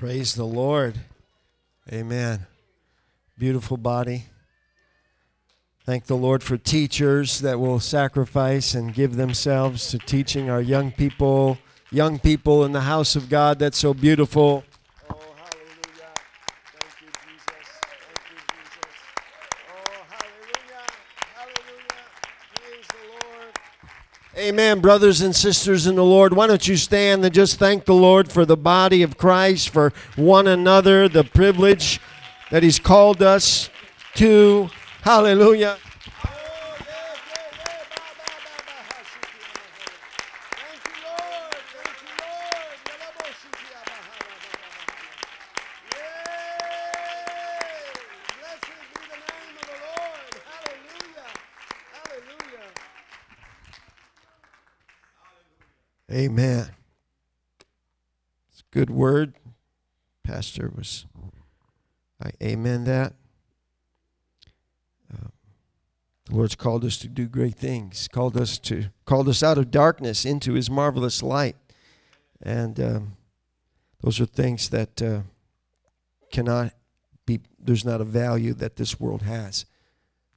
Praise the Lord. Amen. Beautiful body. Thank the Lord for teachers that will sacrifice and give themselves to teaching our young people, young people in the house of God. That's so beautiful. Oh, hallelujah. Thank you, Jesus. Thank you, Jesus. Oh, hallelujah. Hallelujah. Praise the Lord. Amen, brothers and sisters in the Lord. Why don't you stand and just thank the Lord for the body of Christ, for one another, the privilege that He's called us to. Hallelujah. Amen. It's a good word. Pastor was, I amen that. Uh, the Lord's called us to do great things. Called us to called us out of darkness into His marvelous light, and um, those are things that uh, cannot be. There's not a value that this world has.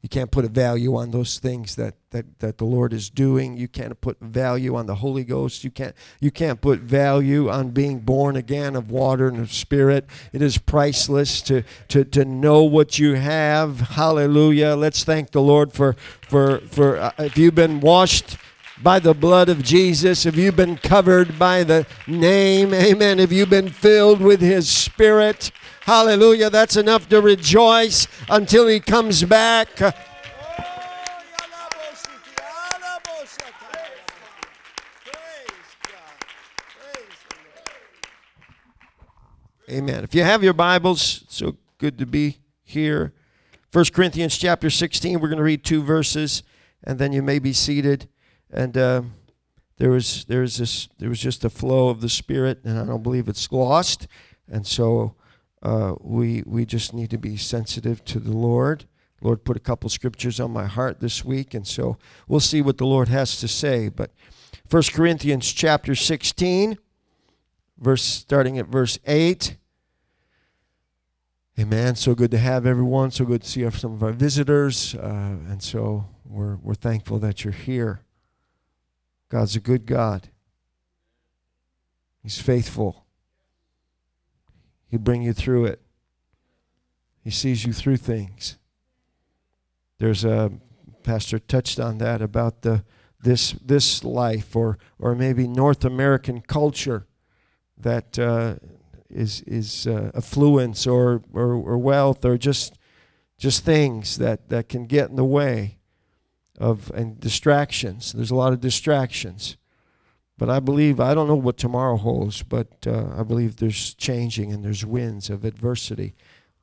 You can't put a value on those things that, that, that the Lord is doing. You can't put value on the Holy Ghost. You can't you can't put value on being born again of water and of spirit. It is priceless to to, to know what you have. Hallelujah. Let's thank the Lord for for for uh, if you've been washed by the blood of Jesus, if you've been covered by the name, amen, if you've been filled with his spirit, Hallelujah. That's enough to rejoice until he comes back. Amen. If you have your Bibles, so good to be here. 1 Corinthians chapter 16, we're going to read two verses, and then you may be seated. And uh, there was there was this there was just a flow of the Spirit, and I don't believe it's lost. And so uh, we we just need to be sensitive to the Lord. Lord put a couple scriptures on my heart this week, and so we'll see what the Lord has to say. But 1 Corinthians chapter 16, verse starting at verse 8. Amen. So good to have everyone. So good to see some of our visitors. Uh, and so we're, we're thankful that you're here. God's a good God, He's faithful. He'll bring you through it. He sees you through things. There's a pastor touched on that about the this this life or or maybe North American culture that uh, is is uh, affluence or, or or wealth or just just things that that can get in the way of and distractions. There's a lot of distractions. But I believe, I don't know what tomorrow holds, but uh, I believe there's changing and there's winds of adversity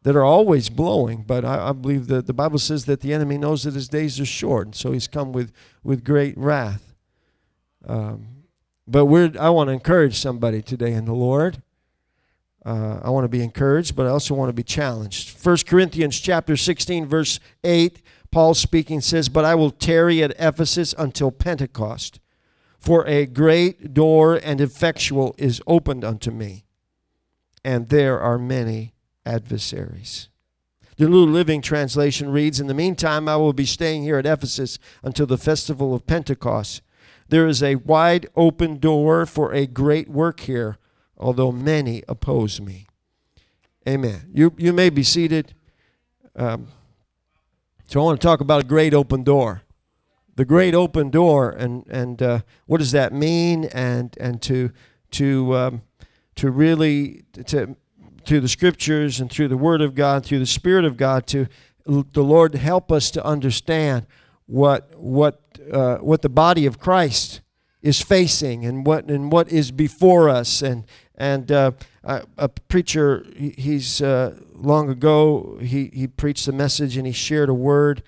that are always blowing. But I, I believe that the Bible says that the enemy knows that his days are short, and so he's come with, with great wrath. Um, but we're, I want to encourage somebody today in the Lord. Uh, I want to be encouraged, but I also want to be challenged. 1 Corinthians chapter 16, verse 8, Paul speaking says, But I will tarry at Ephesus until Pentecost for a great door and effectual is opened unto me, and there are many adversaries. The New Living Translation reads In the meantime, I will be staying here at Ephesus until the festival of Pentecost. There is a wide open door for a great work here, although many oppose me. Amen. You, you may be seated. Um, so I want to talk about a great open door the great open door, and and uh, what does that mean? And and to to um, to really to through the scriptures and through the Word of God, through the Spirit of God, to the Lord help us to understand what what uh, what the body of Christ is facing and what and what is before us and and uh, a, preacher he's uh, long ago he he preached a message and he shared a word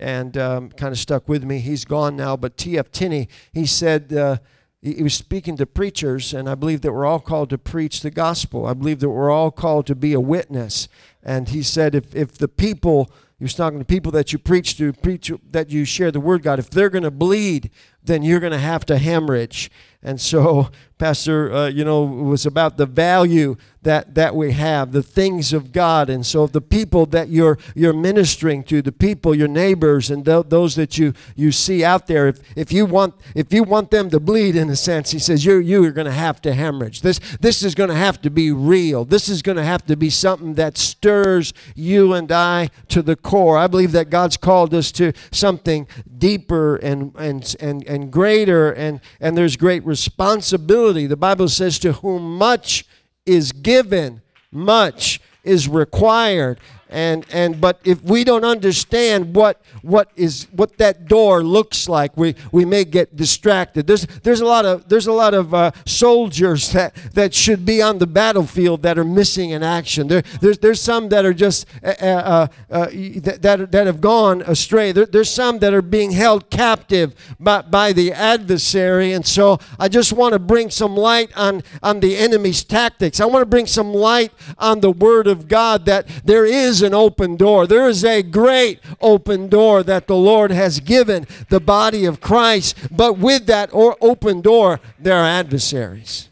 and um, kind of stuck with me. He's gone now, but T.F. Tenney, he said, uh, he was speaking to preachers, and I believe that we're all called to preach the gospel. I believe that we're all called to be a witness. And he said, if, if the people, he was talking to people that you preach to, preach that you share the word, God, if they're going to bleed, then you're going to have to hemorrhage. And so, Pastor, uh, you know, it was about the value that, that we have, the things of God. And so, the people that you're, you're ministering to, the people, your neighbors, and th- those that you, you see out there, if, if, you want, if you want them to bleed, in a sense, he says, you're, you are going to have to hemorrhage. This, this is going to have to be real. This is going to have to be something that stirs you and I to the core. I believe that God's called us to something deeper and, and, and, and greater, and, and there's great responsibility. The Bible says, To whom much is given, much is required and and but if we don't understand what what is what that door looks like we we may get distracted. There's there's a lot of there's a lot of uh, soldiers that that should be on the battlefield that are missing in action. There there's there's some that are just uh, uh, uh that, that have gone astray. There, there's some that are being held captive by by the adversary. And so I just want to bring some light on on the enemy's tactics. I want to bring some light on the word of God that there is is an open door. There is a great open door that the Lord has given the body of Christ. But with that or open door, there are adversaries.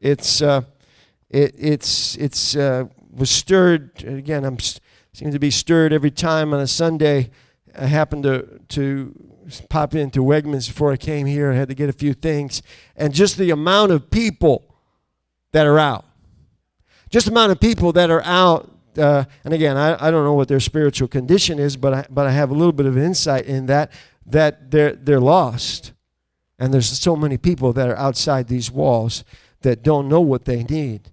It's uh, it, it's it's uh, was stirred again. I'm seem to be stirred every time on a Sunday. I happened to to pop into Wegmans before I came here. I had to get a few things, and just the amount of people that are out, just the amount of people that are out uh, and again, I, I don't know what their spiritual condition is, but I, but I have a little bit of insight in that, that they're, they're lost. And there's so many people that are outside these walls that don't know what they need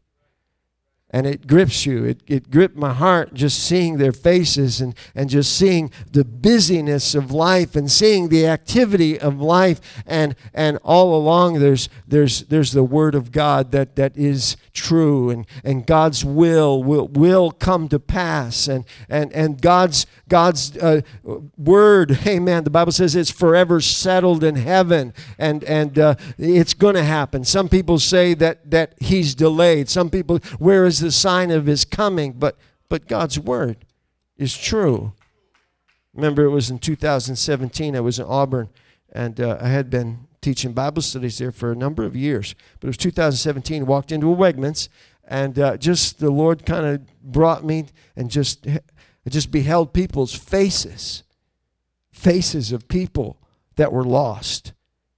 and it grips you. It, it gripped my heart just seeing their faces and, and just seeing the busyness of life and seeing the activity of life. And, and all along, there's, there's, there's the Word of God that, that is true, and, and God's will, will will come to pass. And, and, and God's, God's uh, Word, amen, the Bible says it's forever settled in heaven, and, and uh, it's going to happen. Some people say that, that He's delayed. Some people, where is the sign of his coming, but, but God's word is true. Remember, it was in 2017, I was in Auburn, and uh, I had been teaching Bible studies there for a number of years. But it was 2017, walked into a Wegmans, and uh, just the Lord kind of brought me and just, I just beheld people's faces, faces of people that were lost,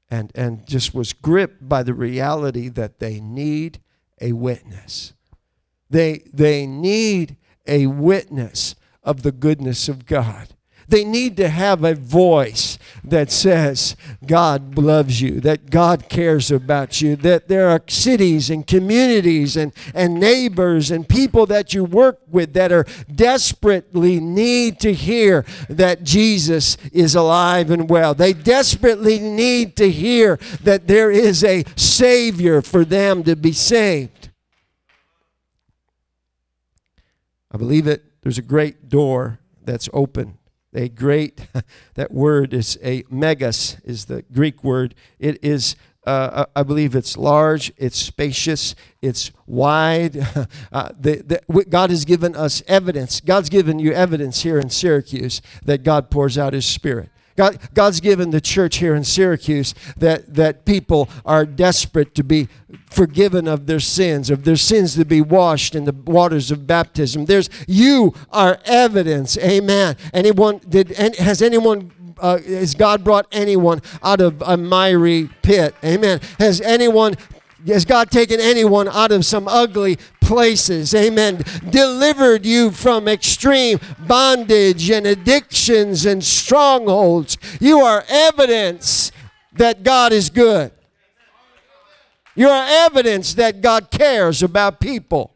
and, and just was gripped by the reality that they need a witness. They, they need a witness of the goodness of God. They need to have a voice that says, God loves you, that God cares about you, that there are cities and communities and, and neighbors and people that you work with that are desperately need to hear that Jesus is alive and well. They desperately need to hear that there is a Savior for them to be saved. I believe it. There's a great door that's open. A great, that word is a megas, is the Greek word. It is, uh, I believe it's large, it's spacious, it's wide. Uh, the, the, God has given us evidence. God's given you evidence here in Syracuse that God pours out His Spirit. God, God's given the church here in Syracuse that, that people are desperate to be forgiven of their sins, of their sins to be washed in the waters of baptism. There's you are evidence. Amen. Anyone did has anyone uh, has God brought anyone out of a miry pit? Amen. Has anyone has God taken anyone out of some ugly places? Amen. Delivered you from extreme bondage and addictions and strongholds. You are evidence that God is good. You are evidence that God cares about people.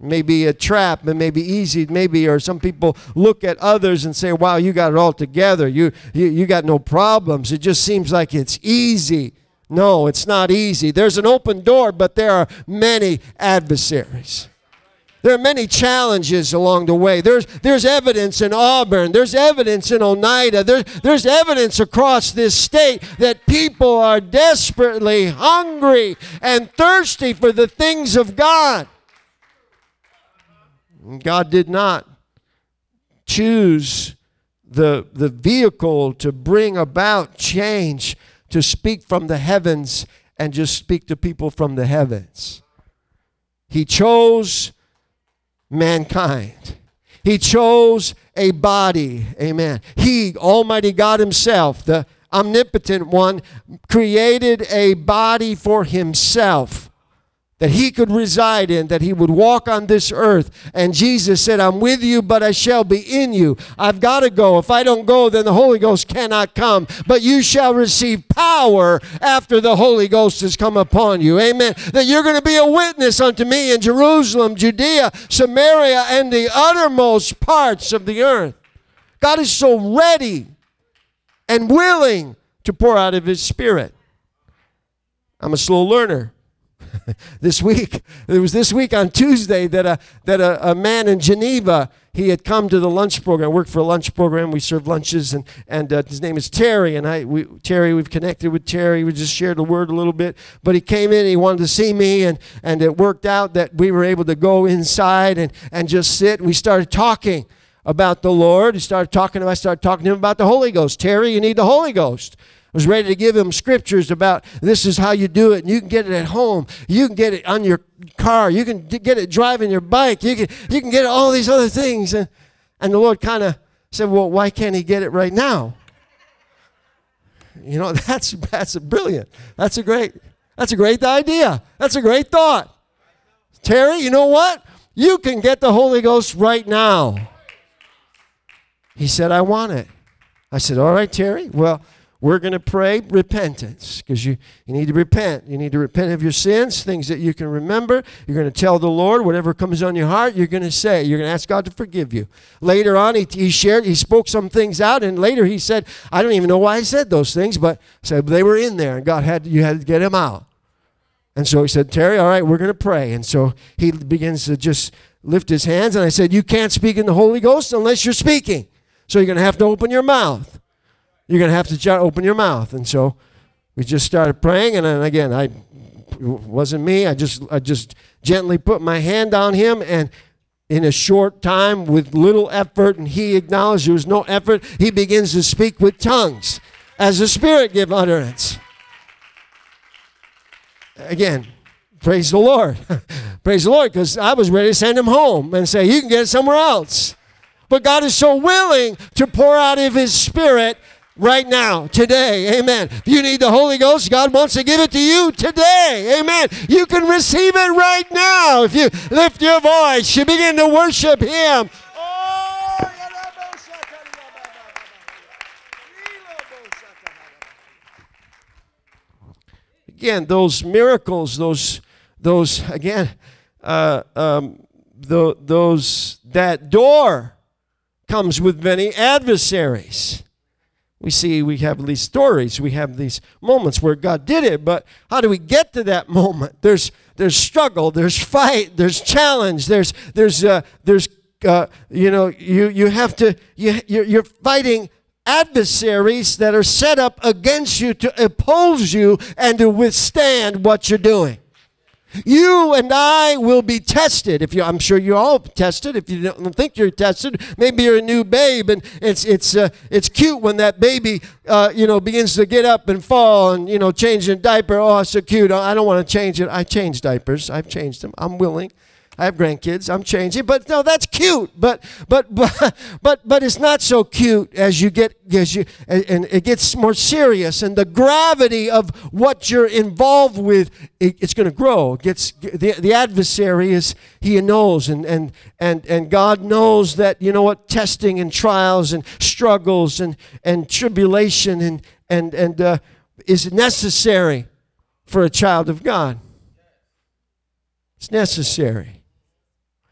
Maybe a trap, and maybe easy, maybe, or some people look at others and say, Wow, you got it all together. You, you, you got no problems. It just seems like it's easy. No, it's not easy. There's an open door, but there are many adversaries. There are many challenges along the way. There's, there's evidence in Auburn. There's evidence in Oneida. There's, there's evidence across this state that people are desperately hungry and thirsty for the things of God. God did not choose the, the vehicle to bring about change, to speak from the heavens and just speak to people from the heavens. He chose mankind. He chose a body. Amen. He, Almighty God Himself, the omnipotent one, created a body for Himself that he could reside in, that he would walk on this earth. And Jesus said, I'm with you, but I shall be in you. I've got to go. If I don't go, then the Holy Ghost cannot come. But you shall receive power after the Holy Ghost has come upon you. Amen. That you're going to be a witness unto me in Jerusalem, Judea, Samaria, and the uttermost parts of the earth. God is so ready and willing to pour out of his spirit. I'm a slow learner. this week. It was this week on Tuesday that a that a, a, man in Geneva he had come to the lunch program. Worked for a lunch program. We serve lunches, and and uh, his name is Terry. And I we, Terry, we've connected with Terry. We just shared a word a little bit. But he came in. He wanted to see me, and and it worked out that we were able to go inside and and just sit. We started talking about the Lord. He started talking. I started talking to him about the Holy Ghost. Terry, you need the Holy Ghost was ready to give him scriptures about this is how you do it. And you can get it at home. You can get it on your car. You can get it driving your bike. You can, you can get all these other things. And, and the Lord kind of said, Well, why can't he get it right now? You know, that's, that's brilliant. That's a great, that's a great idea. That's a great thought. Terry, you know what? You can get the Holy Ghost right now. He said, I want it. I said, All right, Terry. Well, we're going to pray repentance because you, you need to repent. You need to repent of your sins, things that you can remember. You're going to tell the Lord whatever comes on your heart, you're going to say. You're going to ask God to forgive you. Later on, he, he shared, he spoke some things out, and later he said, I don't even know why I said those things, but said they were in there, and God had you had to get them out. And so he said, Terry, all right, we're going to pray. And so he begins to just lift his hands, and I said, You can't speak in the Holy Ghost unless you're speaking. So you're going to have to open your mouth you're going to have to open your mouth. And so we just started praying. And then again, I wasn't me. I just I just gently put my hand on him and in a short time with little effort and he acknowledged there was no effort he begins to speak with tongues as the spirit give utterance again praise the lord praise the lord because i was ready to send him home and say you can get it somewhere else but god is so willing to pour out of his spirit right now, today. Amen. If you need the Holy Ghost, God wants to give it to you today. Amen. You can receive it right now if you lift your voice, you begin to worship Him. Again, those miracles, those, those again, uh, um, the, those that door comes with many adversaries we see we have these stories we have these moments where god did it but how do we get to that moment? There's there's struggle there's fight there's challenge there's there's uh, there's uh, you know you you have to you you're, you're fighting adversaries that are set up against you to oppose you and to withstand what you're doing you and I will be tested. If you, I'm sure you're all tested. If you don't think you're tested, maybe you're a new babe, and it's it's uh, it's cute when that baby, uh, you know, begins to get up and fall and you know change a diaper. Oh, so cute. I don't want to change it. I change diapers. I've changed them. I'm willing. I have grandkids. I'm changing, but no, that's cute. But but but but but it's not so cute as you get as you and it gets more serious, and the gravity of what you're involved with, it, it's going to grow. It gets the the adversary is he knows, and and and and God knows that you know what testing and trials and struggles and and tribulation and and and uh, is necessary for a child of God. It's necessary.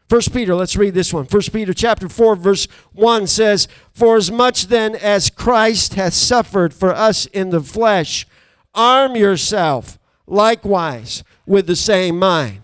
First Peter, let's read this one. First Peter chapter 4, verse 1 says, For as much then as Christ hath suffered for us in the flesh, arm yourself likewise with the same mind.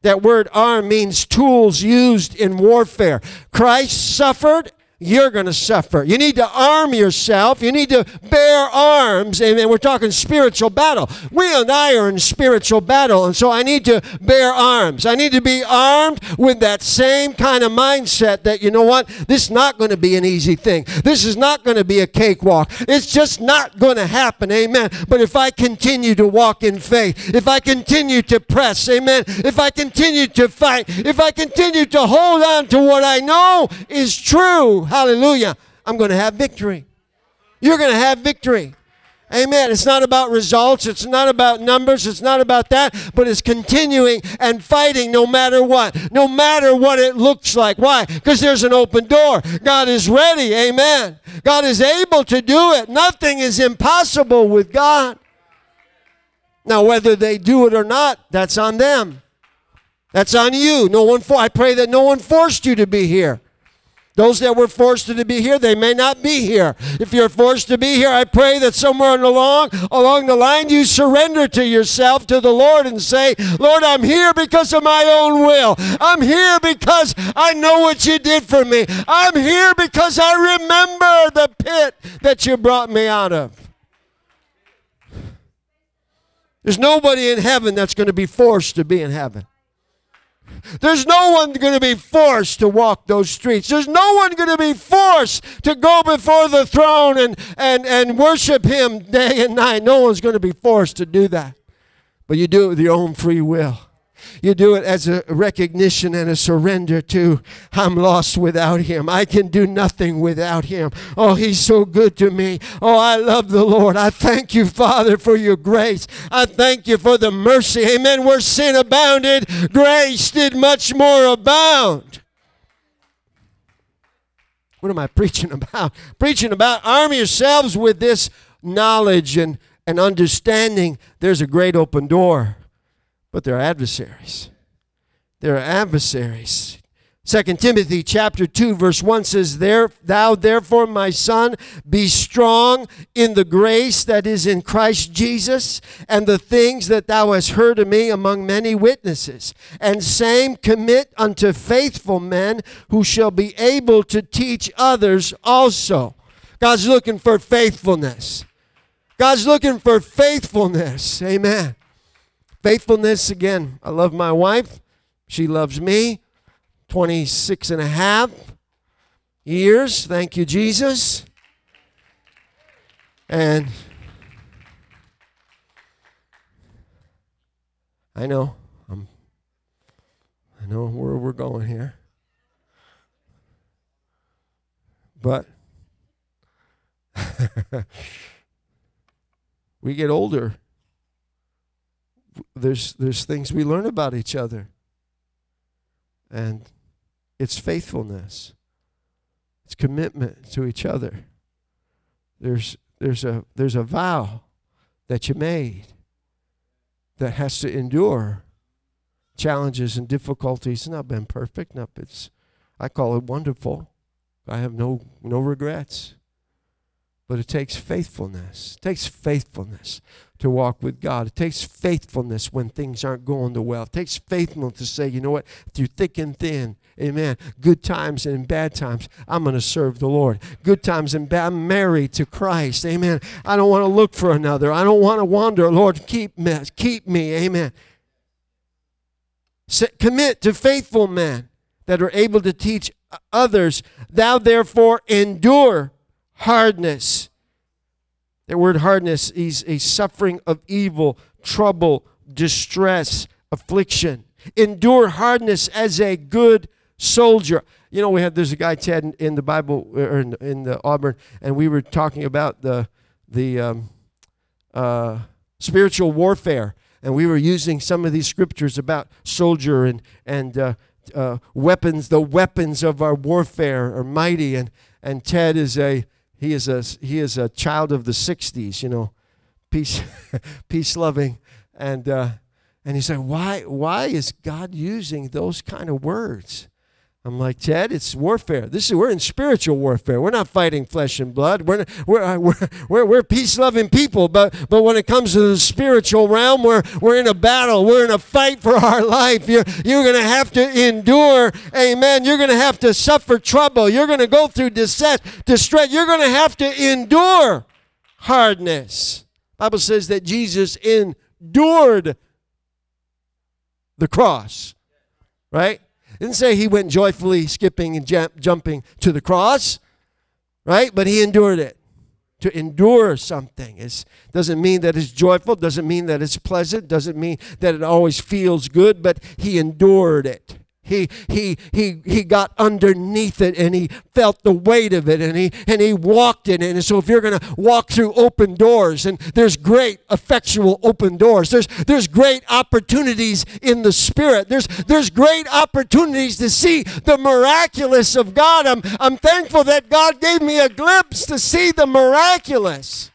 That word arm means tools used in warfare. Christ suffered, you're going to suffer. You need to arm yourself. You need to bear arms. Amen. We're talking spiritual battle. We and I are in spiritual battle. And so I need to bear arms. I need to be armed with that same kind of mindset that, you know what? This is not going to be an easy thing. This is not going to be a cakewalk. It's just not going to happen. Amen. But if I continue to walk in faith, if I continue to press, amen, if I continue to fight, if I continue to hold on to what I know is true, hallelujah, I'm going to have victory. You're going to have victory. Amen. It's not about results. It's not about numbers. It's not about that. But it's continuing and fighting no matter what. No matter what it looks like. Why? Because there's an open door. God is ready. Amen. God is able to do it. Nothing is impossible with God. Now, whether they do it or not, that's on them. That's on you. No one. For- I pray that no one forced you to be here. Those that were forced to be here, they may not be here. If you're forced to be here, I pray that somewhere along along the line you surrender to yourself to the Lord and say, "Lord, I'm here because of my own will. I'm here because I know what you did for me. I'm here because I remember the pit that you brought me out of." There's nobody in heaven that's going to be forced to be in heaven. There's no one going to be forced to walk those streets. There's no one going to be forced to go before the throne and, and, and worship Him day and night. No one's going to be forced to do that. But you do it with your own free will. You do it as a recognition and a surrender to, I'm lost without him. I can do nothing without him. Oh, he's so good to me. Oh, I love the Lord. I thank you, Father, for your grace. I thank you for the mercy. Amen. Where sin abounded, grace did much more abound. What am I preaching about? Preaching about arm yourselves with this knowledge and, and understanding there's a great open door but they're adversaries. They're adversaries. 2 Timothy chapter 2 verse 1 says there thou therefore my son be strong in the grace that is in Christ Jesus and the things that thou hast heard of me among many witnesses. And same commit unto faithful men who shall be able to teach others also. God's looking for faithfulness. God's looking for faithfulness. Amen Faithfulness, again, I love my wife. She loves me. 26 and a half years. Thank you, Jesus. And I know, I'm, I know where we're going here. But we get older there's there's things we learn about each other. And it's faithfulness. It's commitment to each other. There's there's a there's a vow that you made that has to endure challenges and difficulties. It's not been perfect. Not it's I call it wonderful. I have no no regrets. But it takes faithfulness. It takes faithfulness to walk with God. It takes faithfulness when things aren't going the well. It takes faithfulness to say, you know what, through thick and thin, amen, good times and bad times, I'm going to serve the Lord. Good times and bad, I'm married to Christ, amen. I don't want to look for another. I don't want to wander. Lord, keep me, keep me, amen. commit to faithful men that are able to teach others. Thou therefore endure hardness that word hardness is a suffering of evil, trouble, distress, affliction. Endure hardness as a good soldier. You know, we had there's a guy Ted in, the Bible or in, in, the Auburn, and we were talking about the the um, uh, spiritual warfare, and we were using some of these scriptures about soldier and and uh, uh, weapons. The weapons of our warfare are mighty, and and Ted is a he is a he is a child of the '60s, you know, peace, peace loving, and uh, and he said, why why is God using those kind of words? I'm like, Ted, it's warfare. This is we're in spiritual warfare. We're not fighting flesh and blood. We're uh, we're we're, we're, we're peace loving people. But but when it comes to the spiritual realm, we're we're in a battle. We're in a fight for our life. You're you're gonna have to endure. Amen. You're gonna have to suffer trouble. You're gonna go through distress. Distress. You're gonna have to endure hardness. Bible says that Jesus endured the cross. Right? Didn't say he went joyfully skipping and jump, jumping to the cross, right? But he endured it. To endure something is doesn't mean that it's joyful, doesn't mean that it's pleasant, doesn't mean that it always feels good, but he endured it. He, he, he, he got underneath it and he felt the weight of it and he, and he walked in it. And so if you're going to walk through open doors, and there's great effectual open doors, there's, there's great opportunities in the spirit. There's, there's great opportunities to see the miraculous of God. I'm, I'm thankful that God gave me a glimpse to see the miraculous.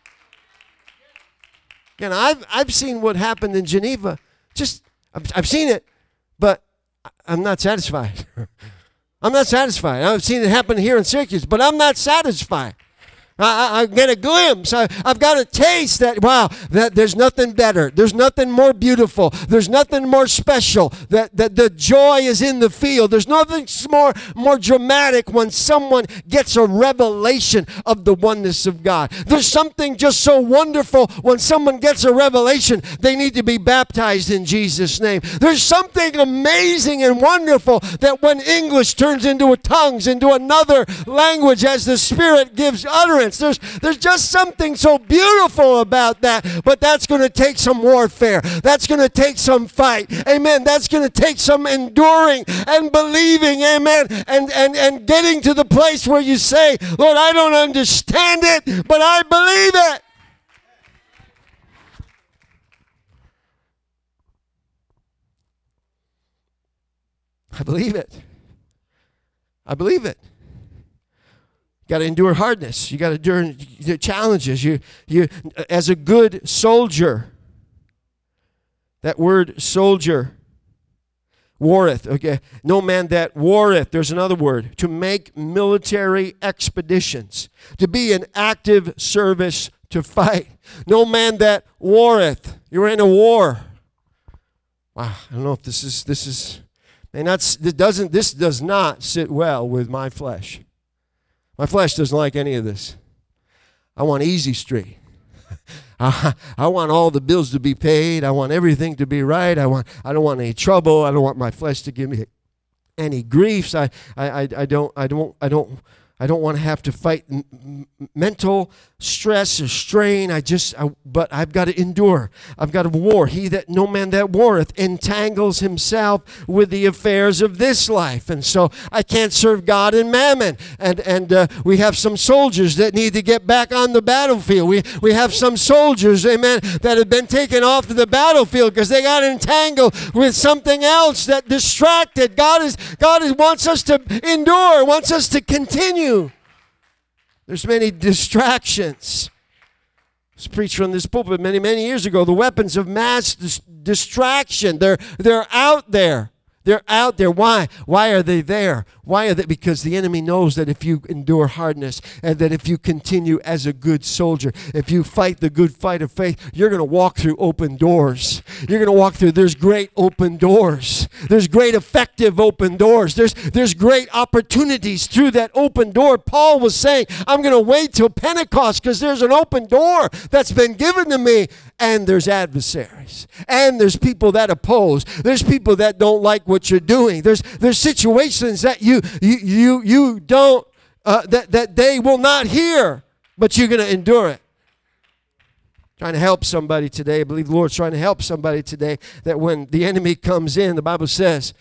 And I've, I've seen what happened in Geneva. Just, I've, I've seen it. I'm not satisfied. I'm not satisfied. I've seen it happen here in Syracuse, but I'm not satisfied. I, I, get a glimpse. I, have got a taste that, wow, that there's nothing better. There's nothing more beautiful. There's nothing more special. That, that the joy is in the field. There's nothing more, more dramatic when someone gets a revelation of the oneness of God. There's something just so wonderful when someone gets a revelation, they need to be baptized in Jesus' name. There's something amazing and wonderful that when English turns into tongues, into another language as the Spirit gives utterance there's, there's just something so beautiful about that, but that's going to take some warfare. That's going to take some fight. Amen. That's going to take some enduring and believing. Amen. And, and, and getting to the place where you say, Lord, I don't understand it, but I believe it. I believe it. I believe it got to endure hardness. You got to endure the challenges. You, you, as a good soldier, that word soldier, warreth, okay, no man that warreth, there's another word, to make military expeditions, to be in active service to fight. No man that warreth, you're in a war. Wow, I don't know if this is, this is, and that's, it doesn't, this does not sit well with my flesh. My flesh doesn't like any of this. I want easy street. I, I want all the bills to be paid. I want everything to be right. I want I don't want any trouble. I don't want my flesh to give me any griefs. I, I, I, I don't I don't I don't I don't want to have to fight mental stress or strain. I just, I, but I've got to endure. I've got to war. He that no man that warreth entangles himself with the affairs of this life, and so I can't serve God and mammon. And and uh, we have some soldiers that need to get back on the battlefield. We we have some soldiers, amen, that have been taken off to the battlefield because they got entangled with something else that distracted. God is God is, wants us to endure, wants us to continue there's many distractions. I was preached from this pulpit many, many years ago. The weapons of mass dis- distraction, they're, they're out there. They're out there. Why? Why are they there? Why are they? Because the enemy knows that if you endure hardness and that if you continue as a good soldier, if you fight the good fight of faith, you're going to walk through open doors. You're going to walk through, there's great open doors. There's great effective open doors. There's, there's great opportunities through that open door. Paul was saying, I'm going to wait till Pentecost because there's an open door that's been given to me. And there's adversaries. And there's people that oppose. There's people that don't like what you're doing. There's, there's situations that you you you you don't uh, that that they will not hear, but you're going to endure it. Trying to help somebody today. I believe the Lord's trying to help somebody today that when the enemy comes in, the Bible says,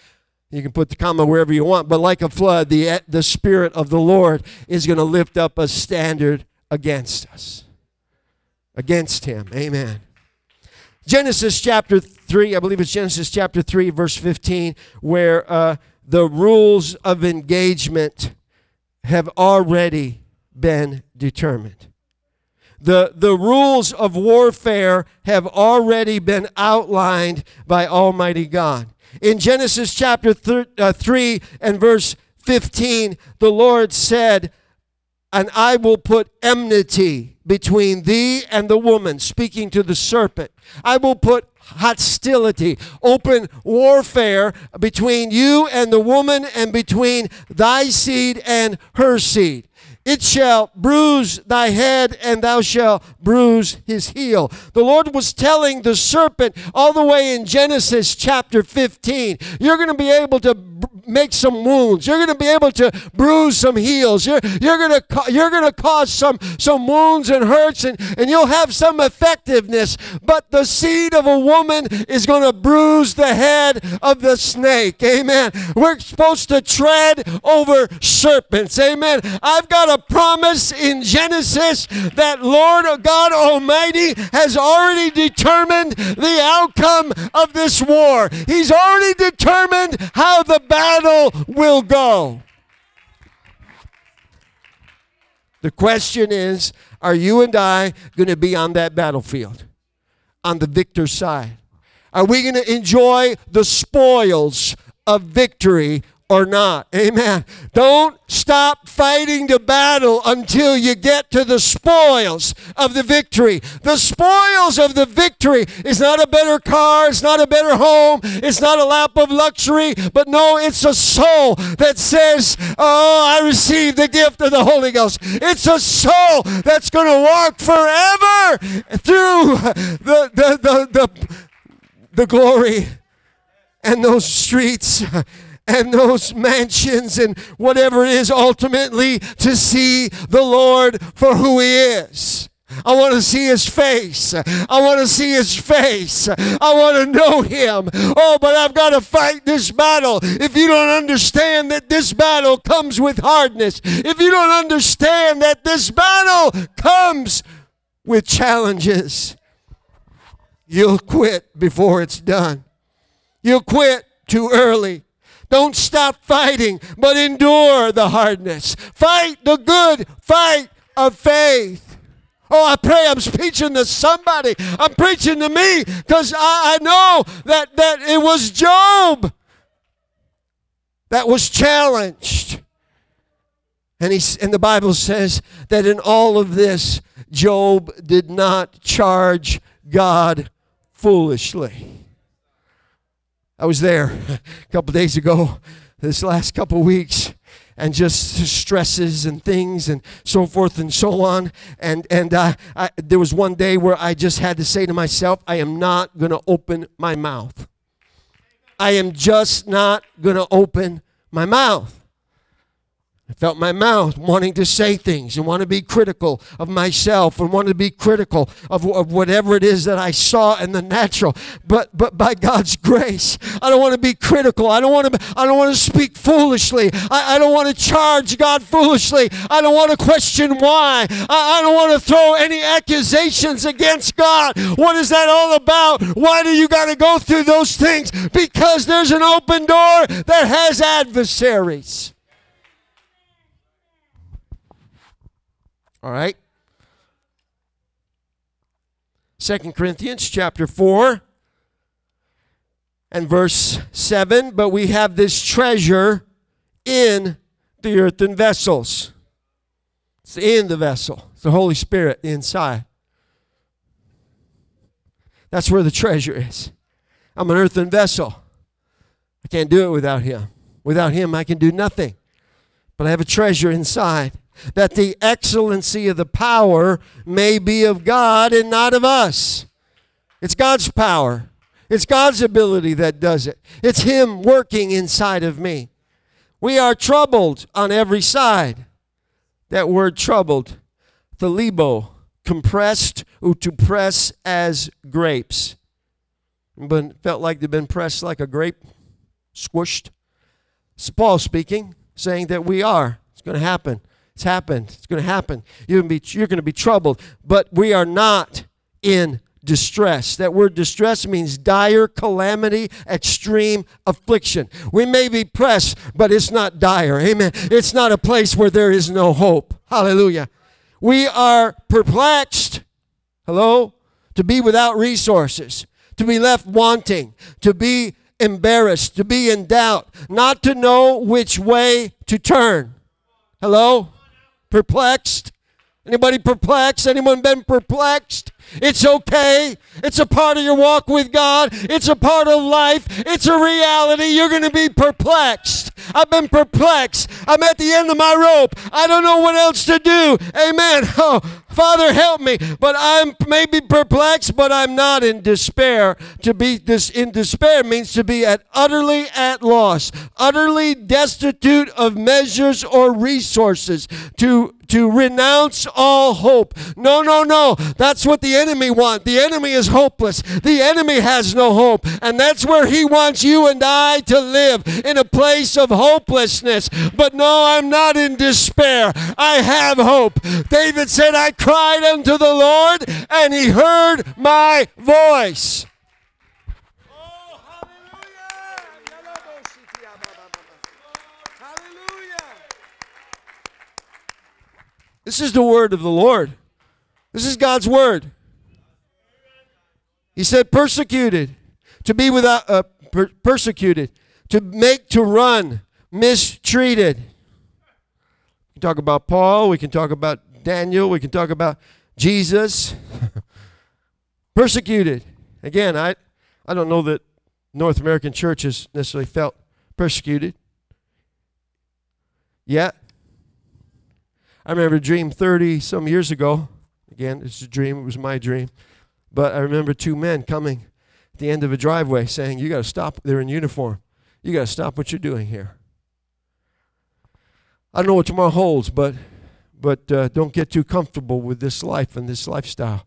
you can put the comma wherever you want, but like a flood, the, the Spirit of the Lord is going to lift up a standard against us, against Him. Amen. Genesis chapter 3, I believe it's Genesis chapter 3, verse 15, where uh, the rules of engagement have already been determined. The, the rules of warfare have already been outlined by Almighty God. In Genesis chapter thir- uh, 3 and verse 15, the Lord said, And I will put enmity between thee and the woman, speaking to the serpent. I will put hostility, open warfare between you and the woman and between thy seed and her seed. It shall bruise thy head, and thou shalt bruise his heel. The Lord was telling the serpent all the way in Genesis chapter 15, you're going to be able to make some wounds. You're going to be able to bruise some heels. You're, you're going to you're going to cause some some wounds and hurts and, and you'll have some effectiveness. But the seed of a woman is going to bruise the head of the snake. Amen. We're supposed to tread over serpents. Amen. I've got a promise in Genesis that Lord God Almighty has already determined the outcome of this war. He's already determined how the battle will go. The question is are you and I going to be on that battlefield, on the victor's side? Are we going to enjoy the spoils of victory or not. Amen. Don't stop fighting the battle until you get to the spoils of the victory. The spoils of the victory is not a better car, it's not a better home, it's not a lap of luxury, but no, it's a soul that says, Oh, I received the gift of the Holy Ghost. It's a soul that's going to walk forever through the, the, the, the, the glory and those streets and those mansions and whatever it is ultimately to see the Lord for who He is. I want to see his face. I want to see his face. I want to know him. Oh, but I've got to fight this battle. If you don't understand that this battle comes with hardness, if you don't understand that this battle comes with challenges, you'll quit before it's done. You'll quit too early. Don't stop fighting, but endure the hardness. Fight the good fight of faith. Oh, I pray I'm preaching to somebody. I'm preaching to me because I, I know that, that it was Job that was challenged. And, he, and the Bible says that in all of this, Job did not charge God foolishly. I was there a couple days ago, this last couple weeks, and just stresses and things and so forth and so on. And and uh, I, there was one day where I just had to say to myself, I am not going to open my mouth. I am just not going to open my mouth. I felt my mouth wanting to say things and want to be critical of myself and want to be critical of, of whatever it is that I saw in the natural. But but by God's grace, I don't want to be critical. I don't want to I don't want to speak foolishly. I, I don't want to charge God foolishly. I don't want to question why. I, I don't want to throw any accusations against God. What is that all about? Why do you got to go through those things? Because there's an open door that has adversaries. All right? Second Corinthians chapter 4 and verse 7 But we have this treasure in the earthen vessels. It's in the vessel, it's the Holy Spirit inside. That's where the treasure is. I'm an earthen vessel. I can't do it without Him. Without Him, I can do nothing. But I have a treasure inside that the excellency of the power may be of God and not of us. It's God's power. It's God's ability that does it. It's Him working inside of me. We are troubled on every side. That word troubled, thalibo, compressed or to press as grapes. But felt like they've been pressed like a grape, squished. It's Paul speaking, saying that we are. It's going to happen. It's happened. It's going to happen. You're going to be, you're going to be troubled. But we are not in distress. That word distress means dire calamity, extreme affliction. We may be pressed, but it's not dire. Amen. It's not a place where there is no hope. Hallelujah. We are perplexed. Hello? To be without resources, to be left wanting, to be embarrassed, to be in doubt, not to know which way to turn. Hello? Perplexed? Anybody perplexed? Anyone been perplexed? It's okay. It's a part of your walk with God. It's a part of life. It's a reality. You're going to be perplexed. I've been perplexed. I'm at the end of my rope. I don't know what else to do. Amen. Oh, Father, help me. But I'm maybe perplexed, but I'm not in despair. To be this in despair means to be at utterly at loss, utterly destitute of measures or resources, to to renounce all hope. No, no, no. That's what the enemy wants. The enemy is hopeless. The enemy has no hope. And that's where he wants you and I to live in a place of hopelessness. But no, I'm not in despair. I have hope. David said, I cried unto the Lord, and he heard my voice. This is the word of the Lord. This is God's word. He said, persecuted, to be without, uh, per- persecuted, to make to run, mistreated. We can talk about Paul, we can talk about Daniel, we can talk about Jesus. persecuted. Again, I, I don't know that North American churches necessarily felt persecuted yet. I remember a dream 30 some years ago. Again, it's a dream, it was my dream. But I remember two men coming at the end of a driveway saying, You got to stop. They're in uniform. You got to stop what you're doing here. I don't know what tomorrow holds, but, but uh, don't get too comfortable with this life and this lifestyle.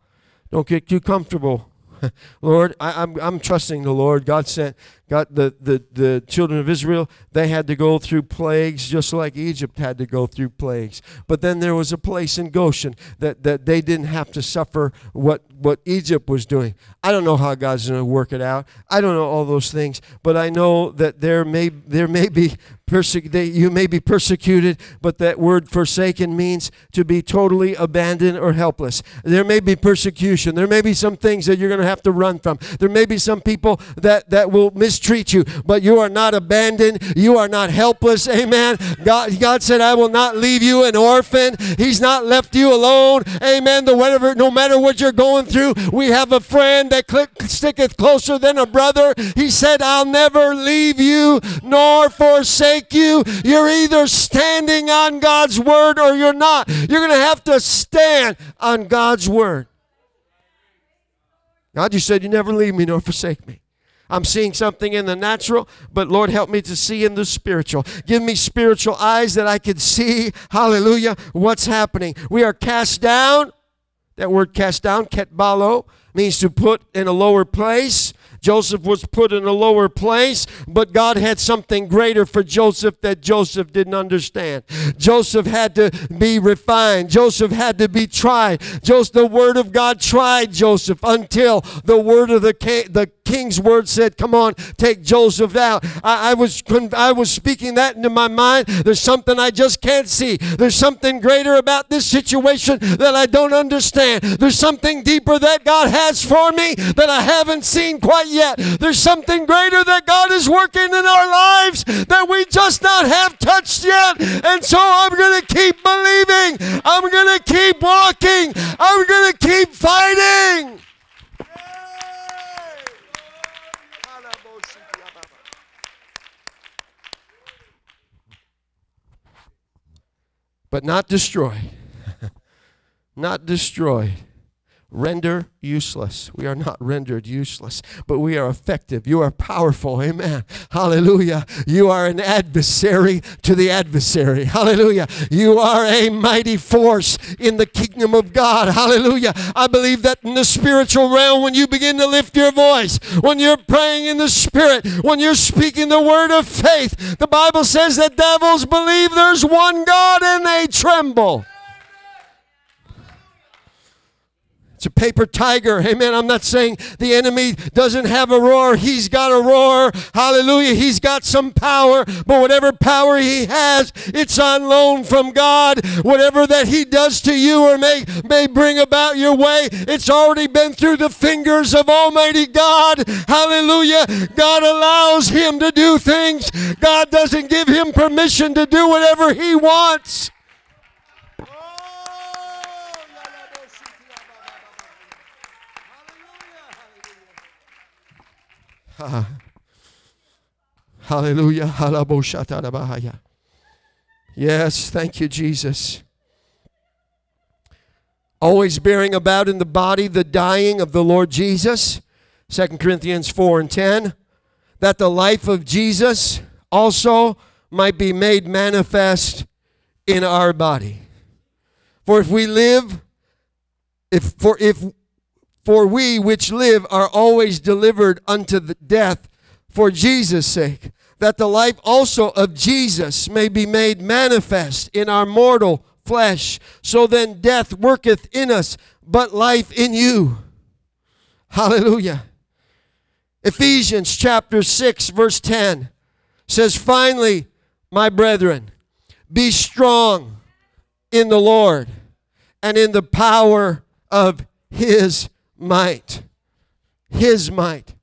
Don't get too comfortable Lord, I, am I'm, I'm trusting the Lord. God sent, got the, the, the children of Israel, they had to go through plagues just like Egypt had to go through plagues. But then there was a place in Goshen that, that they didn't have to suffer what, what Egypt was doing. I don't know how God's going to work it out. I don't know all those things, but I know that there may, there may be perse- they, you may be persecuted, but that word forsaken means to be totally abandoned or helpless. There may be persecution. There may be some things that you're going to have to run from. There may be some people that, that will mistreat you, but you are not abandoned. You are not helpless. Amen. God, God said, I will not leave you an orphan. He's not left you alone. Amen. The whatever, no matter what you're going through, we have a friend that click, sticketh closer than a brother. He said, I'll never leave you nor forsake you. You're either standing on God's word or you're not. You're going to have to stand on God's word. God, you said you never leave me nor forsake me. I'm seeing something in the natural, but Lord, help me to see in the spiritual. Give me spiritual eyes that I can see, hallelujah, what's happening. We are cast down. That word cast down, kataballo, means to put in a lower place. Joseph was put in a lower place, but God had something greater for Joseph that Joseph didn't understand. Joseph had to be refined. Joseph had to be tried. Joseph, the word of God tried Joseph until the word of the the king's word said, "Come on, take Joseph out." I, I was I was speaking that into my mind. There's something I just can't see. There's something greater about this situation that I don't understand. There's something deeper that God has for me that I haven't seen quite yet. There's something greater that God is working in our lives that we just not have touched yet. And so I'm going to keep believing. I'm going to keep walking. I'm going to keep fighting. But not destroyed. not destroyed render useless. We are not rendered useless, but we are effective. You are powerful. Amen. Hallelujah. You are an adversary to the adversary. Hallelujah. You are a mighty force in the kingdom of God. Hallelujah. I believe that in the spiritual realm, when you begin to lift your voice, when you're praying in the spirit, when you're speaking the word of faith, the Bible says that devils believe there's one God and they tremble. It's a paper tiger. Amen. I'm not saying the enemy doesn't have a roar. He's got a roar. Hallelujah. He's got some power. But whatever power he has, it's on loan from God. Whatever that he does to you or may, may bring about your way, it's already been through the fingers of Almighty God. Hallelujah. God allows him to do things. God doesn't give him permission to do whatever he wants. Ah. Hallelujah. Yes, thank you, Jesus. Always bearing about in the body the dying of the Lord Jesus. 2 Corinthians 4 and 10. That the life of Jesus also might be made manifest in our body. For if we live, if for if for we which live are always delivered unto death for Jesus' sake, that the life also of Jesus may be made manifest in our mortal flesh. So then death worketh in us, but life in you. Hallelujah. Ephesians chapter 6, verse 10 says, Finally, my brethren, be strong in the Lord and in the power of his might. His might.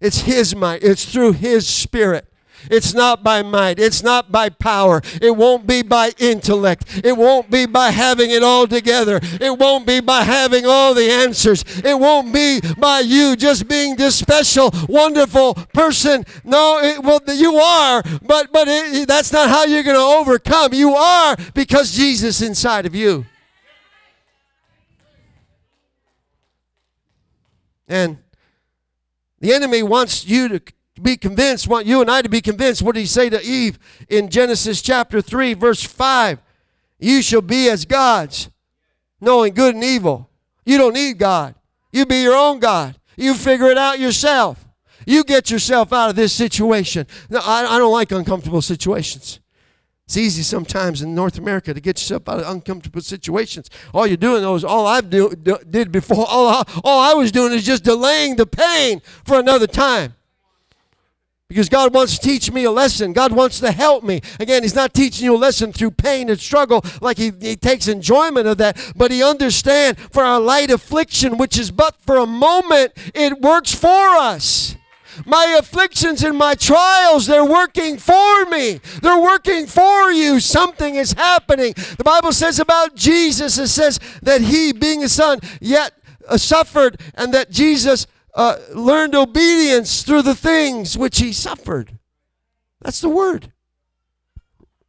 It's His might. It's through His Spirit. It's not by might. It's not by power. It won't be by intellect. It won't be by having it all together. It won't be by having all the answers. It won't be by you just being this special, wonderful person. No, it, well, you are, but but it, that's not how you're going to overcome. You are because Jesus inside of you. And the enemy wants you to be convinced, want you and I to be convinced. What did he say to Eve in Genesis chapter 3, verse 5? You shall be as gods, knowing good and evil. You don't need God. You be your own God. You figure it out yourself. You get yourself out of this situation. No, I, I don't like uncomfortable situations. It's easy sometimes in North America to get yourself out of uncomfortable situations. All you're doing is all I do, do, did before, all I, all I was doing is just delaying the pain for another time. Because God wants to teach me a lesson. God wants to help me. Again, He's not teaching you a lesson through pain and struggle like He, he takes enjoyment of that, but He understands for our light affliction, which is but for a moment, it works for us. My afflictions and my trials, they're working for me. They're working for you. Something is happening. The Bible says about Jesus, it says that he, being a son, yet uh, suffered, and that Jesus uh, learned obedience through the things which he suffered. That's the word.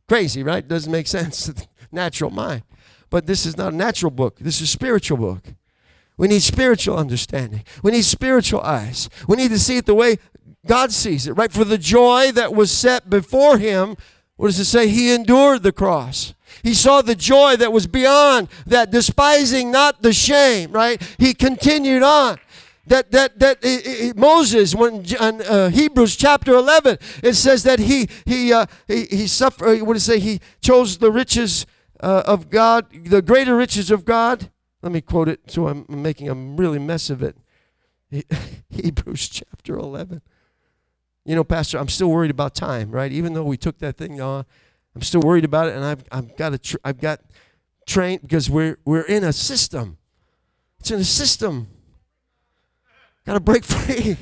Crazy, right? Doesn't make sense natural mind. But this is not a natural book, this is a spiritual book. We need spiritual understanding. We need spiritual eyes. We need to see it the way God sees it, right? For the joy that was set before him, what does it say? He endured the cross. He saw the joy that was beyond that, despising not the shame, right? He continued on. That, that, that it, it, Moses, when in uh, Hebrews chapter 11, it says that he, he, uh, he, he suffered, what does it say? He chose the riches uh, of God, the greater riches of God let me quote it so I'm making a really mess of it. Hebrews chapter 11. You know, Pastor, I'm still worried about time, right? Even though we took that thing on, I'm still worried about it, and I've, I've got to, tr- I've got trained because we're we're in a system. It's in a system. Got to break free,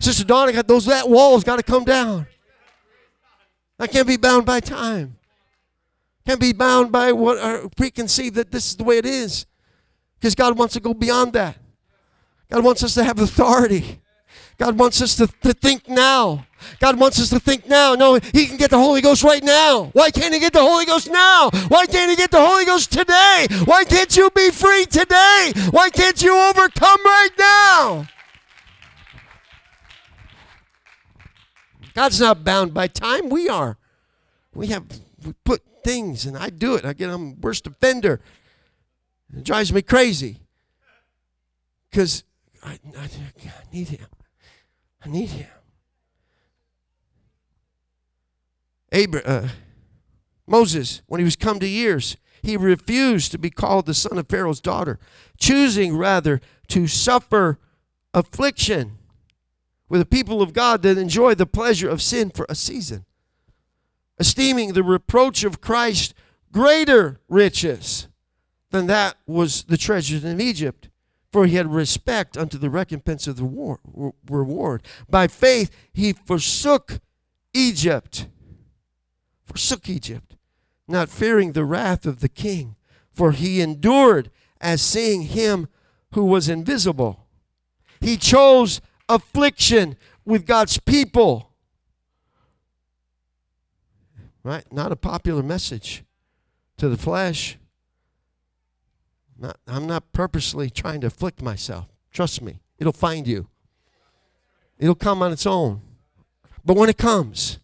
Sister Dawn. Got those that walls got to come down. I can't be bound by time. Can't be bound by what are preconceived that this is the way it is. Because God wants to go beyond that. God wants us to have authority. God wants us to, to think now. God wants us to think now. No, He can get the Holy Ghost right now. Why can't He get the Holy Ghost now? Why can't He get the Holy Ghost today? Why can't you be free today? Why can't you overcome right now? God's not bound by time. We are. We have we put things, and I do it. I get I'm worst offender. It drives me crazy because I, I, I need him. I need him. Abra- uh, Moses, when he was come to years, he refused to be called the son of Pharaoh's daughter, choosing rather to suffer affliction with the people of God than enjoy the pleasure of sin for a season, esteeming the reproach of Christ greater riches than that was the treasures in Egypt. For he had respect unto the recompense of the war, reward. By faith he forsook Egypt, forsook Egypt, not fearing the wrath of the king, for he endured as seeing him who was invisible. He chose affliction with God's people. Right? Not a popular message to the flesh. Not, I'm not purposely trying to afflict myself. Trust me, it'll find you. It'll come on its own. But when it comes,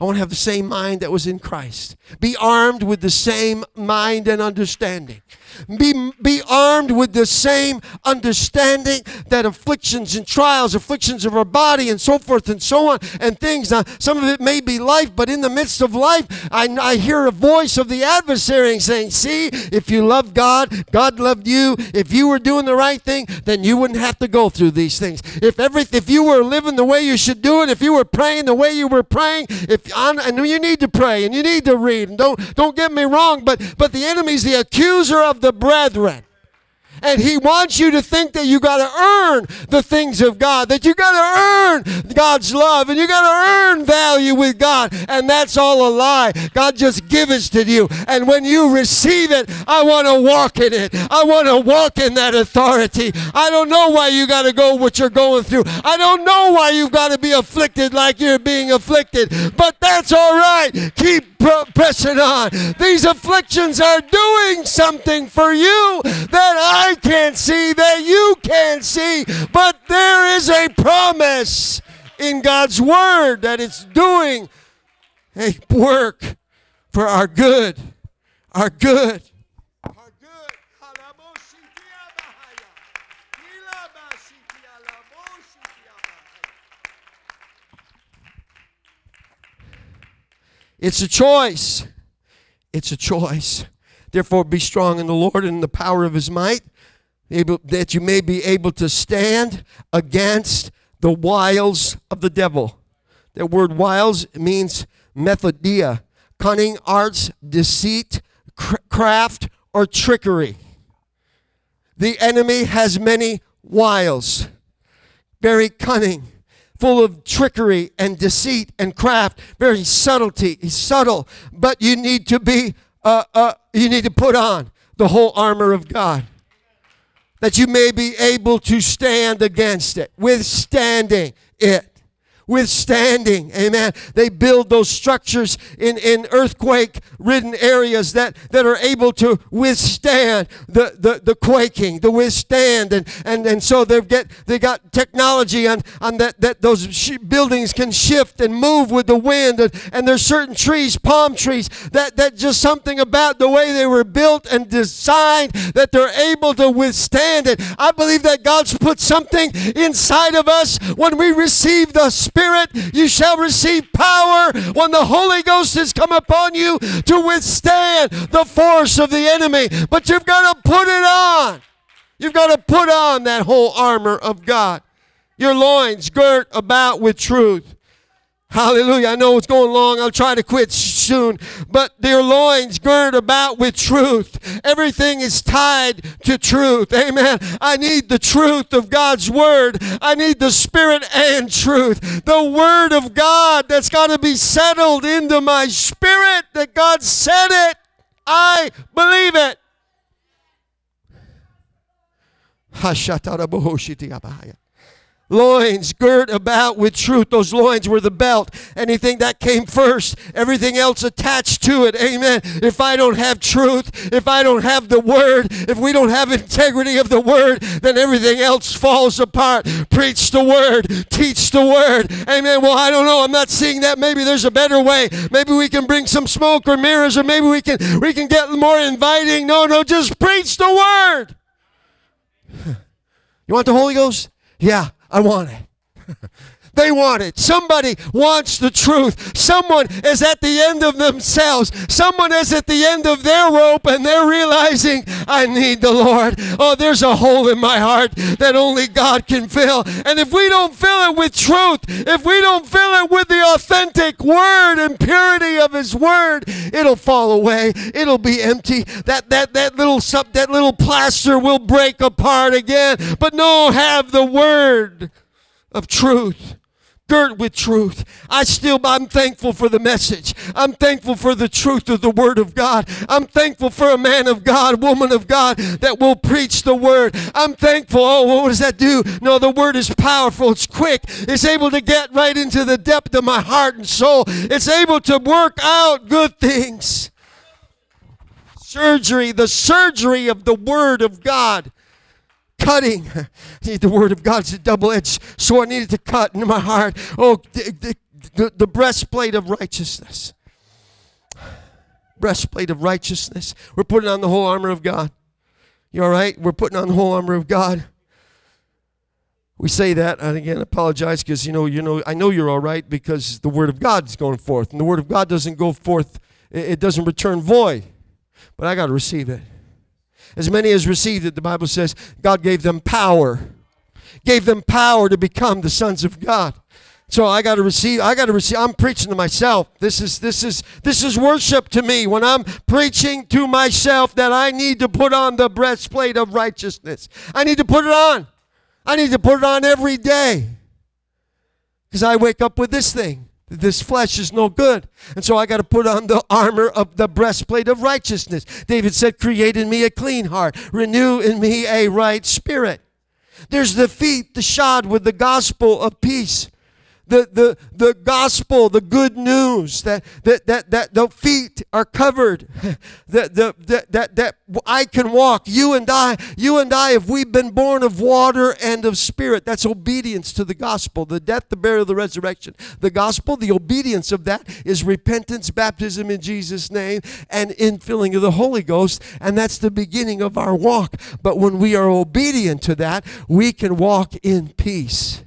I want to have the same mind that was in Christ. Be armed with the same mind and understanding. Be, be armed with the same understanding that afflictions and trials, afflictions of our body, and so forth and so on, and things. Now, some of it may be life, but in the midst of life, I, I hear a voice of the adversary saying, See, if you love God, God loved you. If you were doing the right thing, then you wouldn't have to go through these things. If every, if you were living the way you should do it, if you were praying the way you were praying, if and you need to pray and you need to read, and don't don't get me wrong, but but the enemy's the accuser of the brethren. And he wants you to think that you got to earn the things of God, that you got to earn God's love, and you got to earn value with God. And that's all a lie. God just gives it to you. And when you receive it, I want to walk in it. I want to walk in that authority. I don't know why you got to go what you're going through. I don't know why you've got to be afflicted like you're being afflicted. But that's all right. Keep pressing on. These afflictions are doing something for you that I can't see, that you can't see, but there is a promise in God's word that it's doing a work for our good. Our good. Our good. It's a choice. It's a choice. Therefore, be strong in the Lord and in the power of his might able, that you may be able to stand against the wiles of the devil. The word wiles means methodeia, cunning arts, deceit, craft, or trickery. The enemy has many wiles, very cunning, full of trickery and deceit and craft, very subtlety. He's subtle, but you need to be, uh, uh, you need to put on the whole armor of God that you may be able to stand against it, withstanding it withstanding. Amen. They build those structures in, in earthquake ridden areas that, that are able to withstand the, the, the quaking, to withstand. And, and, and so they've get, they got technology on, on that, that those sh- buildings can shift and move with the wind. And, and there's certain trees, palm trees, that, that just something about the way they were built and designed that they're able to withstand it. I believe that God's put something inside of us when we receive the Spirit Spirit, you shall receive power when the Holy Ghost has come upon you to withstand the force of the enemy. But you've got to put it on. You've got to put on that whole armor of God. Your loins girt about with truth Hallelujah. I know it's going long. I'll try to quit soon. But their loins girt about with truth. Everything is tied to truth. Amen. I need the truth of God's word. I need the spirit and truth. The word of God that's got to be settled into my spirit that God said it. I believe it loins girt about with truth. Those loins were the belt. Anything that came first, everything else attached to it. Amen. If I don't have truth, if I don't have the word, if we don't have integrity of the word, then everything else falls apart. Preach the word, teach the word. Amen. Well, I don't know. I'm not seeing that. Maybe there's a better way. Maybe we can bring some smoke or mirrors, or maybe we can we can get more inviting. No, no, just preach the word. You want the Holy Ghost? Yeah. I want it. They want it. Somebody wants the truth. Someone is at the end of themselves. Someone is at the end of their rope and they're realizing, I need the Lord. Oh, there's a hole in my heart that only God can fill. And if we don't fill it with truth, if we don't fill it with the authentic word and purity of his word, it'll fall away. It'll be empty. That that that little sub that little plaster will break apart again. But no, have the word of truth girt with truth. I still, I'm thankful for the message. I'm thankful for the truth of the Word of God. I'm thankful for a man of God, woman of God that will preach the Word. I'm thankful. Oh, what does that do? No, the Word is powerful. It's quick. It's able to get right into the depth of my heart and soul. It's able to work out good things. Surgery, the surgery of the Word of God cutting. the word of God is a double-edged sword. I needed to cut into my heart. Oh, the, the, the breastplate of righteousness. Breastplate of righteousness. We're putting on the whole armor of God. You all right? We're putting on the whole armor of God. We say that, and again, apologize because you know, you know, I know you're all right because the word of God is going forth, and the word of God doesn't go forth; it doesn't return void. But I got to receive it. As many as received it, the Bible says God gave them power, gave them power to become the sons of God. So I got to receive. I got to receive. I'm preaching to myself. This is this is this is worship to me when I'm preaching to myself that I need to put on the breastplate of righteousness. I need to put it on. I need to put it on every day because I wake up with this thing. This flesh is no good. And so I got to put on the armor of the breastplate of righteousness. David said, Create in me a clean heart, renew in me a right spirit. There's the feet, the shod with the gospel of peace the, the, the gospel, the good news, that, that, that, that the feet are covered, that, the, that, that, that I can walk. You and I, you and I, if we've been born of water and of spirit, that's obedience to the gospel, the death, the burial, the resurrection. The gospel, the obedience of that is repentance, baptism in Jesus' name, and infilling of the Holy Ghost, and that's the beginning of our walk. But when we are obedient to that, we can walk in peace.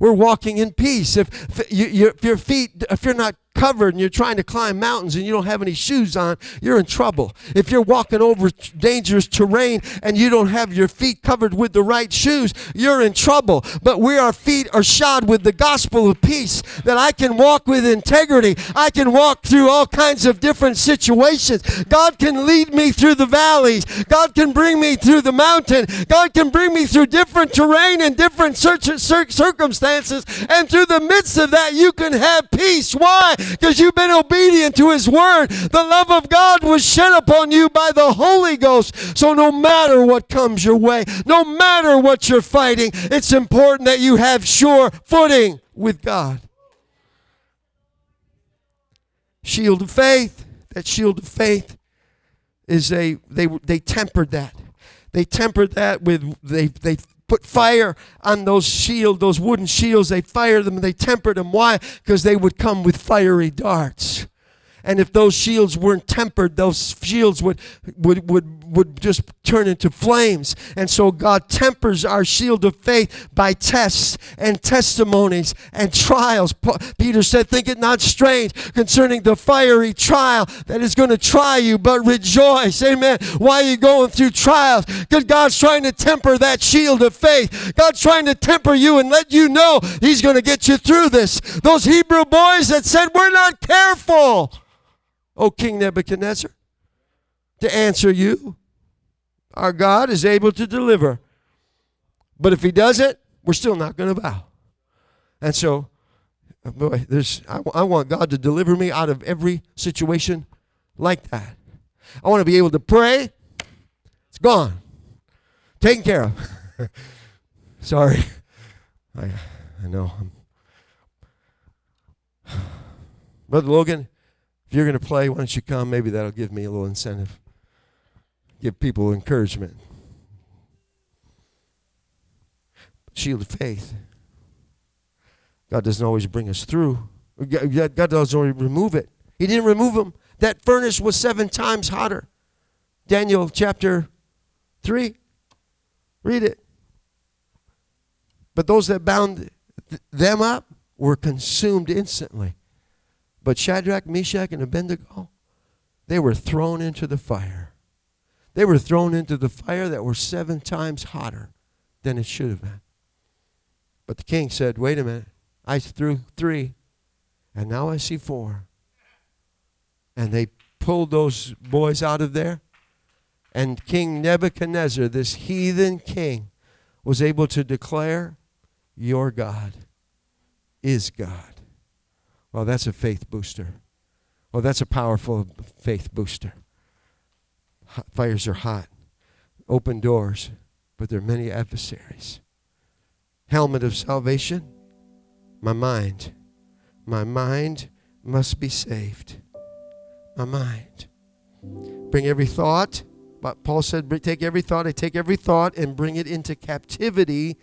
We're walking in peace. If, if, you, if your feet, if you're not covered and you're trying to climb mountains and you don't have any shoes on, you're in trouble. If you're walking over dangerous terrain and you don't have your feet covered with the right shoes, you're in trouble. But where our feet are shod with the gospel of peace that I can walk with integrity. I can walk through all kinds of different situations. God can lead me through the valleys. God can bring me through the mountain. God can bring me through different terrain and different circumstances. And through the midst of that, you can have peace. Why? Because you've been obedient to His Word. The love of God was shed upon you by the Holy Ghost. So no matter what comes your way, no matter what you're fighting, it's important that you have sure footing with God. Shield of faith. That shield of faith is a they they tempered that. They tempered that with they they put fire on those shields, those wooden shields. They fired them and they tempered them. Why? Because they would come with fiery darts. And if those shields weren't tempered, those shields would, would, would, would just turn into flames. And so God tempers our shield of faith by tests and testimonies and trials. Peter said, Think it not strange concerning the fiery trial that is going to try you, but rejoice. Amen. Why are you going through trials? Because God's trying to temper that shield of faith. God's trying to temper you and let you know He's going to get you through this. Those Hebrew boys that said, We're not careful. O King Nebuchadnezzar, to answer you. Our God is able to deliver. But if he doesn't, we're still not going to bow. And so, boy, there's, I, I want God to deliver me out of every situation like that. I want to be able to pray. It's gone. Taken care of. Sorry. I, I know. Brother Logan, if you're going to play, why don't you come? Maybe that'll give me a little incentive. Give people encouragement. Shield of faith. God doesn't always bring us through. God doesn't always remove it. He didn't remove them. That furnace was seven times hotter. Daniel chapter 3. Read it. But those that bound them up were consumed instantly. But Shadrach, Meshach, and Abednego, they were thrown into the fire. They were thrown into the fire that were seven times hotter than it should have been. But the king said, Wait a minute. I threw three, and now I see four. And they pulled those boys out of there. And King Nebuchadnezzar, this heathen king, was able to declare, Your God is God. Well, that's a faith booster. Well, that's a powerful faith booster. Fires are hot, open doors, but there are many adversaries. Helmet of salvation, my mind. My mind must be saved. My mind. Bring every thought, but Paul said, take every thought, I take every thought and bring it into captivity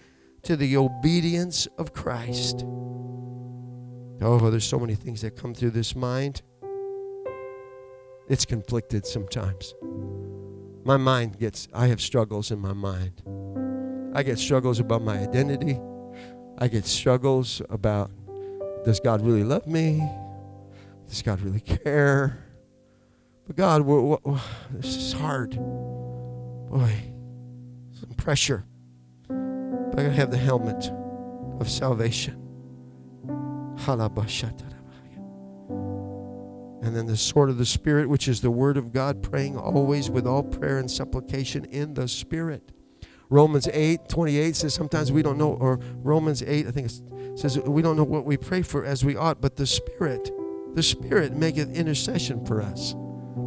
to the obedience of Christ. Oh, there's so many things that come through this mind. It's conflicted sometimes. My mind gets, I have struggles in my mind. I get struggles about my identity. I get struggles about does God really love me? Does God really care? But God, we're, we're, this is hard. Boy, some pressure. But I gotta have the helmet of salvation. And then the sword of the Spirit, which is the word of God, praying always with all prayer and supplication in the Spirit. Romans 8, 28 says sometimes we don't know, or Romans 8, I think it says we don't know what we pray for as we ought, but the Spirit, the Spirit maketh intercession for us.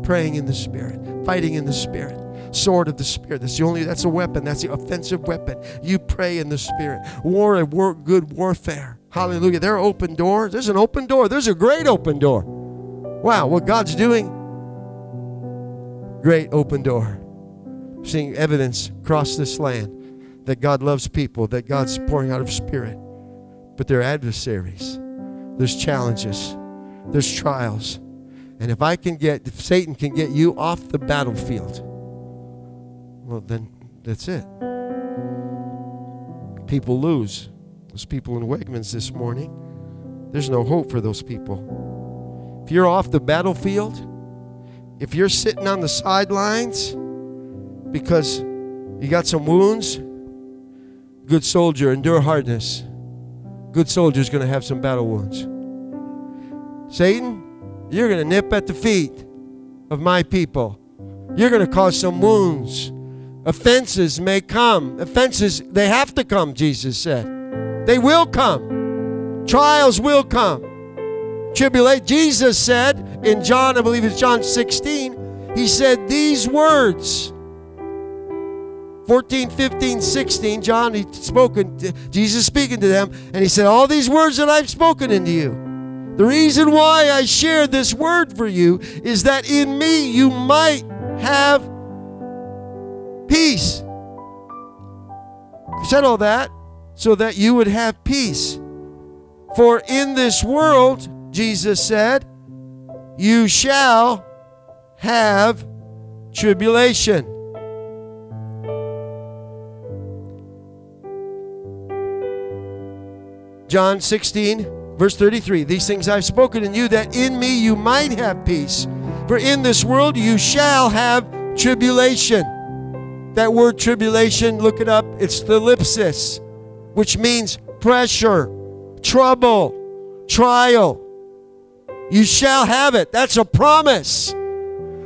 Praying in the Spirit, fighting in the Spirit, sword of the Spirit. That's the only, that's a weapon. That's the offensive weapon. You pray in the Spirit. War and work good warfare. Hallelujah. There are open doors. There's an open door. There's a great open door. Wow, what God's doing. Great open door. Seeing evidence across this land that God loves people, that God's pouring out of Spirit. But there are adversaries, there's challenges, there's trials. And if I can get, if Satan can get you off the battlefield, well, then that's it. People lose. Those people in Wegmans this morning, there's no hope for those people. You're off the battlefield, if you're sitting on the sidelines because you got some wounds, good soldier, endure hardness. Good soldier is going to have some battle wounds. Satan, you're going to nip at the feet of my people. You're going to cause some wounds. Offenses may come. Offenses, they have to come, Jesus said. They will come. Trials will come. Tribulate. Jesus said in John, I believe it's John 16, he said these words. 14, 15, 16, John, he spoken, Jesus speaking to them, and he said, All these words that I've spoken into you. The reason why I share this word for you is that in me you might have peace. I said all that so that you would have peace. For in this world, Jesus said, you shall have tribulation. John 16, verse 33 These things I've spoken in you, that in me you might have peace. For in this world you shall have tribulation. That word tribulation, look it up, it's thlipsis which means pressure, trouble, trial. You shall have it. That's a promise.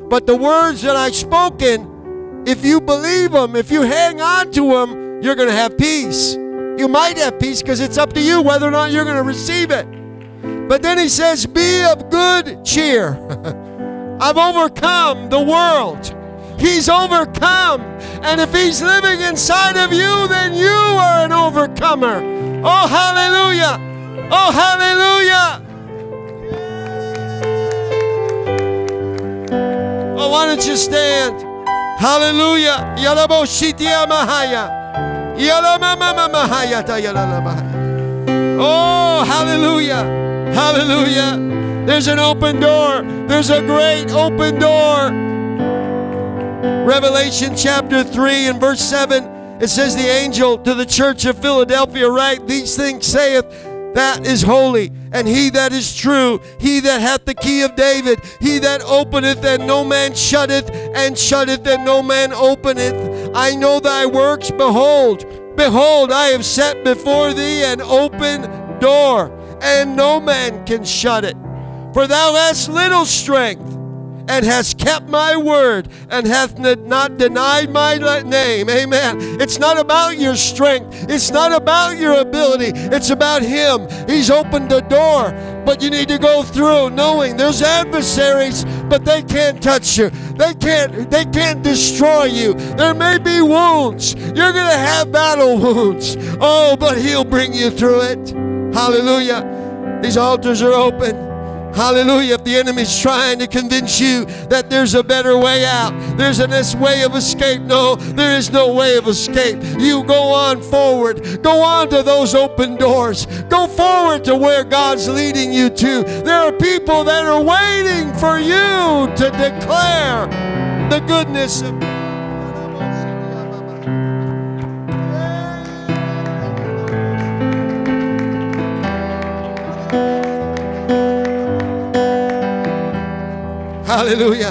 But the words that I've spoken, if you believe them, if you hang on to them, you're going to have peace. You might have peace because it's up to you whether or not you're going to receive it. But then he says, Be of good cheer. I've overcome the world. He's overcome. And if He's living inside of you, then you are an overcomer. Oh, hallelujah! Oh, hallelujah! Why don't you stand? Hallelujah! Oh, hallelujah! Hallelujah! There's an open door. There's a great open door. Revelation chapter 3 and verse 7, it says, The angel to the church of Philadelphia, write, These things saith that is holy, and he that is true, he that hath the key of David, he that openeth and no man shutteth, and shutteth and no man openeth. I know thy works, behold, behold, I have set before thee an open door, and no man can shut it. For thou hast little strength and has kept my word and hath not denied my name. Amen. It's not about your strength, it's not about your ability, it's about Him. He's opened the door, but you need to go through knowing there's adversaries, but they can't touch you. They can't they can't destroy you. There may be wounds. You're going to have battle wounds. Oh, but he'll bring you through it. Hallelujah. These altars are open. Hallelujah. If the enemy's trying to convince you that there's a better way out, there's a way of escape. No, there is no way of escape. You go on forward. Go on to those open doors. Go forward to where God's leading you to. There are people that are waiting for you to declare the goodness of Hallelujah.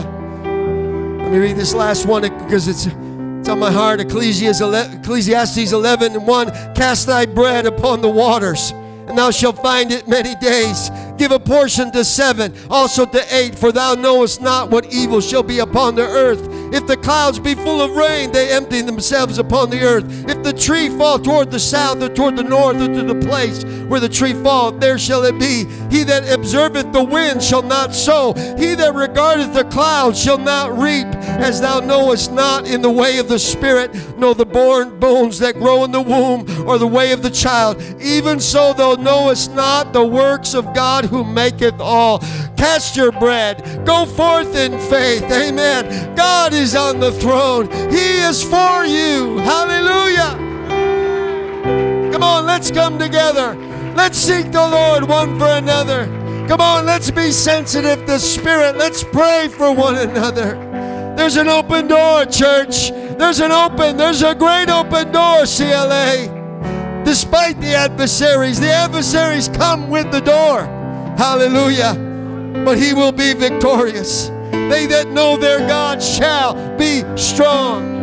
Let me read this last one because it's, it's on my heart. Ecclesiastes 11 and 1. Cast thy bread upon the waters, and thou shalt find it many days. Give a portion to seven, also to eight, for thou knowest not what evil shall be upon the earth. If the clouds be full of rain, they empty themselves upon the earth. If the tree fall toward the south or toward the north or to the place where the tree falleth, there shall it be. He that observeth the wind shall not sow. He that regardeth the clouds shall not reap. As thou knowest not in the way of the Spirit, nor the born bones that grow in the womb, or the way of the child, even so thou knowest not the works of God who maketh all. Cast your bread. Go forth in faith. Amen. God is on the throne. He is for you. Hallelujah. Come on, let's come together. Let's seek the Lord one for another. Come on, let's be sensitive to the Spirit. Let's pray for one another. There's an open door, church. There's an open, there's a great open door, CLA. Despite the adversaries, the adversaries come with the door. Hallelujah. But he will be victorious. They that know their God shall be strong.